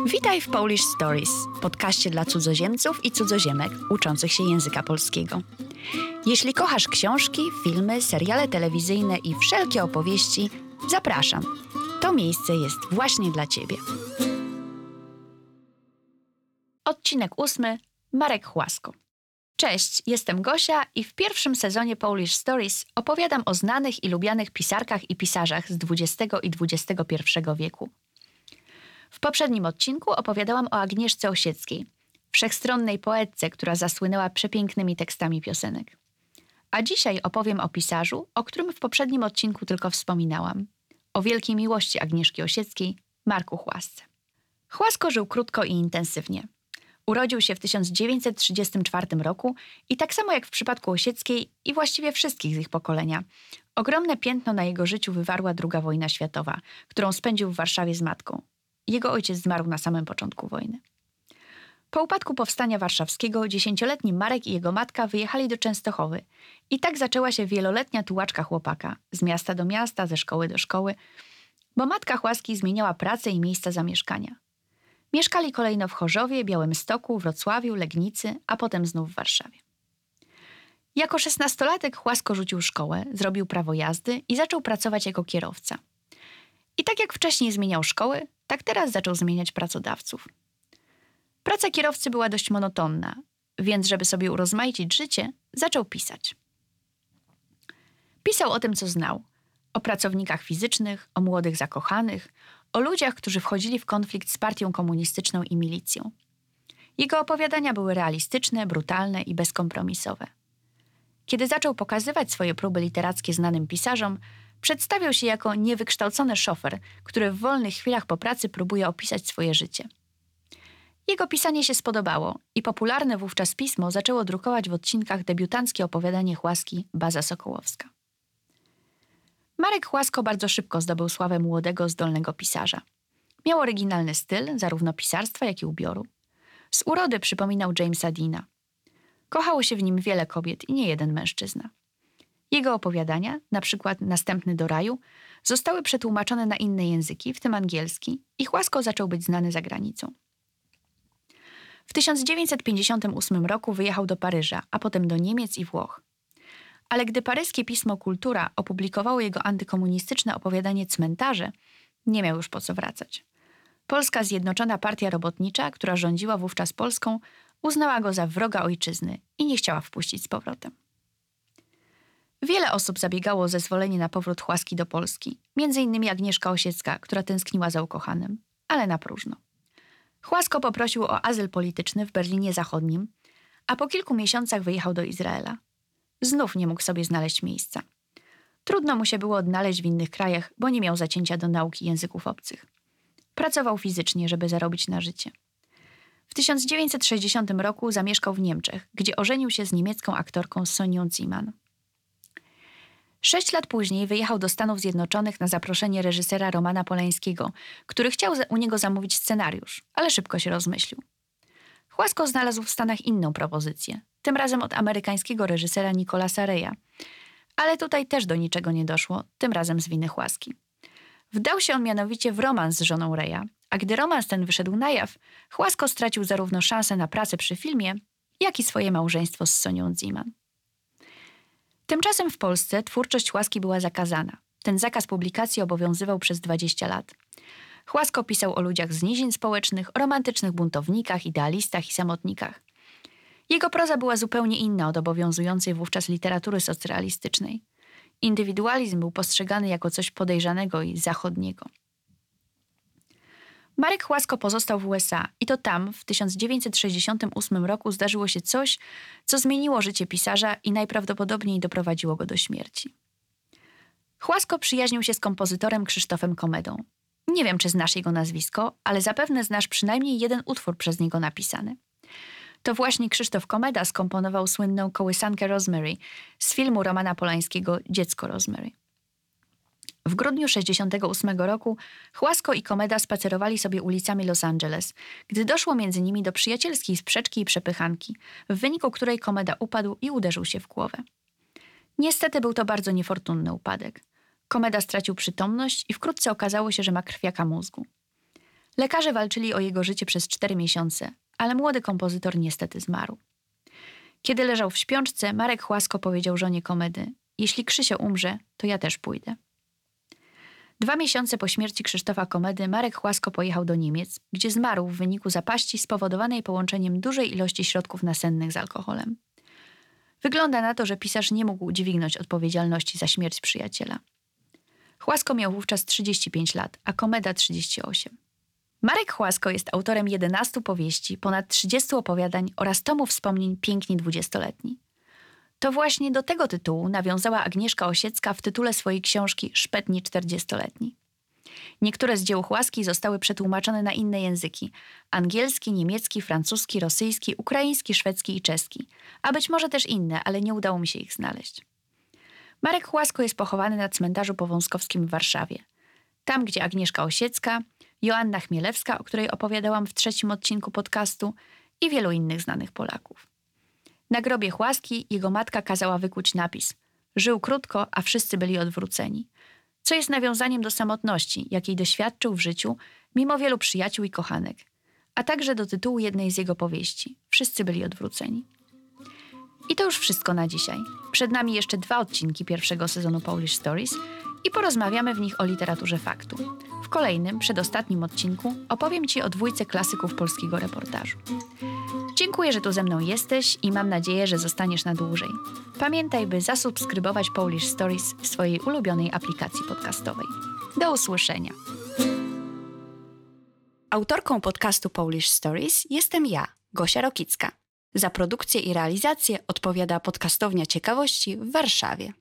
Witaj w Polish Stories, podcaście dla cudzoziemców i cudzoziemek uczących się języka polskiego. Jeśli kochasz książki, filmy, seriale telewizyjne i wszelkie opowieści, zapraszam. To miejsce jest właśnie dla Ciebie. Odcinek ósmy. Marek Chłasko. Cześć, jestem Gosia i w pierwszym sezonie Polish Stories opowiadam o znanych i lubianych pisarkach i pisarzach z XX i XXI wieku. W poprzednim odcinku opowiadałam o Agnieszce Osieckiej, wszechstronnej poetce, która zasłynęła przepięknymi tekstami piosenek. A dzisiaj opowiem o pisarzu, o którym w poprzednim odcinku tylko wspominałam. O wielkiej miłości Agnieszki Osieckiej, Marku Chłasce. Chłasko żył krótko i intensywnie. Urodził się w 1934 roku i tak samo jak w przypadku Osieckiej i właściwie wszystkich z ich pokolenia, ogromne piętno na jego życiu wywarła II wojna światowa, którą spędził w Warszawie z matką. Jego ojciec zmarł na samym początku wojny. Po upadku powstania warszawskiego dziesięcioletni Marek i jego matka wyjechali do Częstochowy i tak zaczęła się wieloletnia tułaczka chłopaka z miasta do miasta, ze szkoły do szkoły, bo matka Chłaski zmieniała pracę i miejsca zamieszkania. Mieszkali kolejno w Chorzowie, Białymstoku, Wrocławiu, Legnicy, a potem znów w Warszawie. Jako szesnastolatek Chłasko rzucił szkołę, zrobił prawo jazdy i zaczął pracować jako kierowca. I tak jak wcześniej zmieniał szkoły, tak teraz zaczął zmieniać pracodawców. Praca kierowcy była dość monotonna, więc żeby sobie urozmaicić życie, zaczął pisać. Pisał o tym, co znał. O pracownikach fizycznych, o młodych zakochanych, o ludziach, którzy wchodzili w konflikt z partią komunistyczną i milicją. Jego opowiadania były realistyczne, brutalne i bezkompromisowe. Kiedy zaczął pokazywać swoje próby literackie znanym pisarzom, przedstawiał się jako niewykształcony szofer, który w wolnych chwilach po pracy próbuje opisać swoje życie. Jego pisanie się spodobało i popularne wówczas pismo zaczęło drukować w odcinkach debiutanckie opowiadanie Chłaski Baza Sokołowska. Marek Chłasko bardzo szybko zdobył sławę młodego, zdolnego pisarza. Miał oryginalny styl, zarówno pisarstwa, jak i ubioru. Z urody przypominał Jamesa Deana. Kochało się w nim wiele kobiet i nie jeden mężczyzna. Jego opowiadania, na przykład Następny do raju, zostały przetłumaczone na inne języki, w tym angielski, i Chłasko zaczął być znany za granicą. W 1958 roku wyjechał do Paryża, a potem do Niemiec i Włoch. Ale gdy paryskie pismo Kultura opublikowało jego antykomunistyczne opowiadanie Cmentarze, nie miał już po co wracać. Polska Zjednoczona Partia Robotnicza, która rządziła wówczas Polską, uznała go za wroga ojczyzny i nie chciała wpuścić z powrotem. Wiele osób zabiegało o zezwolenie na powrót Chłaski do Polski, m.in. Agnieszka Osiecka, która tęskniła za ukochanym, ale na próżno. Chłasko poprosił o azyl polityczny w Berlinie Zachodnim, a po kilku miesiącach wyjechał do Izraela. Znów nie mógł sobie znaleźć miejsca. Trudno mu się było odnaleźć w innych krajach, bo nie miał zacięcia do nauki języków obcych. Pracował fizycznie, żeby zarobić na życie. W 1960 roku zamieszkał w Niemczech, gdzie ożenił się z niemiecką aktorką Sonią Ziemann. Sześć lat później wyjechał do Stanów Zjednoczonych na zaproszenie reżysera Romana Polańskiego, który chciał u niego zamówić scenariusz, ale szybko się rozmyślił. Chłasko znalazł w Stanach inną propozycję, tym razem od amerykańskiego reżysera Nicolasa Reya. Ale tutaj też do niczego nie doszło, tym razem z winy Chłaski. Wdał się on mianowicie w romans z żoną Reya, a gdy romans ten wyszedł na jaw, Chłasko stracił zarówno szansę na pracę przy filmie, jak i swoje małżeństwo z Sonią Ziman. Tymczasem w Polsce twórczość Łaski była zakazana. Ten zakaz publikacji obowiązywał przez 20 lat. Chłasko pisał o ludziach z nizin społecznych, o romantycznych buntownikach, idealistach i samotnikach. Jego proza była zupełnie inna od obowiązującej wówczas literatury socrealistycznej. Indywidualizm był postrzegany jako coś podejrzanego i zachodniego. Marek Chłasko pozostał w USA i to tam w 1968 roku zdarzyło się coś, co zmieniło życie pisarza i najprawdopodobniej doprowadziło go do śmierci. Chłasko przyjaźnił się z kompozytorem Krzysztofem Komedą. Nie wiem, czy znasz jego nazwisko, ale zapewne znasz przynajmniej jeden utwór przez niego napisany. To właśnie Krzysztof Komeda skomponował słynną kołysankę Rosemary z filmu Romana Polańskiego Dziecko Rosemary. W grudniu 68 roku Chłasko i Komeda spacerowali sobie ulicami Los Angeles, gdy doszło między nimi do przyjacielskiej sprzeczki i przepychanki, w wyniku której Komeda upadł i uderzył się w głowę. Niestety był to bardzo niefortunny upadek. Komeda stracił przytomność i wkrótce okazało się, że ma krwiaka mózgu. Lekarze walczyli o jego życie przez cztery miesiące, ale młody kompozytor niestety zmarł. Kiedy leżał w śpiączce, Marek Chłasko powiedział żonie komedy: Jeśli Krzysio umrze, to ja też pójdę. Dwa miesiące po śmierci Krzysztofa Komedy Marek Chłasko pojechał do Niemiec, gdzie zmarł w wyniku zapaści spowodowanej połączeniem dużej ilości środków nasennych z alkoholem. Wygląda na to, że pisarz nie mógł dźwignąć odpowiedzialności za śmierć przyjaciela. Chłasko miał wówczas 35 lat, a Komeda 38. Marek Chłasko jest autorem 11 powieści, ponad 30 opowiadań oraz tomu wspomnień Piękni dwudziestoletni. To właśnie do tego tytułu nawiązała Agnieszka Osiecka w tytule swojej książki Szpetni czterdziestoletni. Niektóre z dzieł Chłaski zostały przetłumaczone na inne języki: angielski, niemiecki, francuski, rosyjski, ukraiński, szwedzki i czeski, a być może też inne, ale nie udało mi się ich znaleźć. Marek Chłasko jest pochowany na cmentarzu powązkowskim w Warszawie. Tam, gdzie Agnieszka Osiecka, Joanna Chmielewska, o której opowiadałam w trzecim odcinku podcastu, i wielu innych znanych Polaków. Na grobie Chłaski jego matka kazała wykuć napis: Żył krótko, a wszyscy byli odwróceni. Co jest nawiązaniem do samotności, jakiej doświadczył w życiu, mimo wielu przyjaciół i kochanek, a także do tytułu jednej z jego powieści: Wszyscy byli odwróceni. I to już wszystko na dzisiaj. Przed nami jeszcze dwa odcinki pierwszego sezonu Polish Stories i porozmawiamy w nich o literaturze faktu. W kolejnym, przedostatnim odcinku opowiem Ci o dwójce klasyków polskiego reportażu. Dziękuję, że tu ze mną jesteś i mam nadzieję, że zostaniesz na dłużej. Pamiętaj, by zasubskrybować Polish Stories w swojej ulubionej aplikacji podcastowej. Do usłyszenia. Autorką podcastu Polish Stories jestem ja, Gosia Rokicka. Za produkcję i realizację odpowiada podcastownia ciekawości w Warszawie.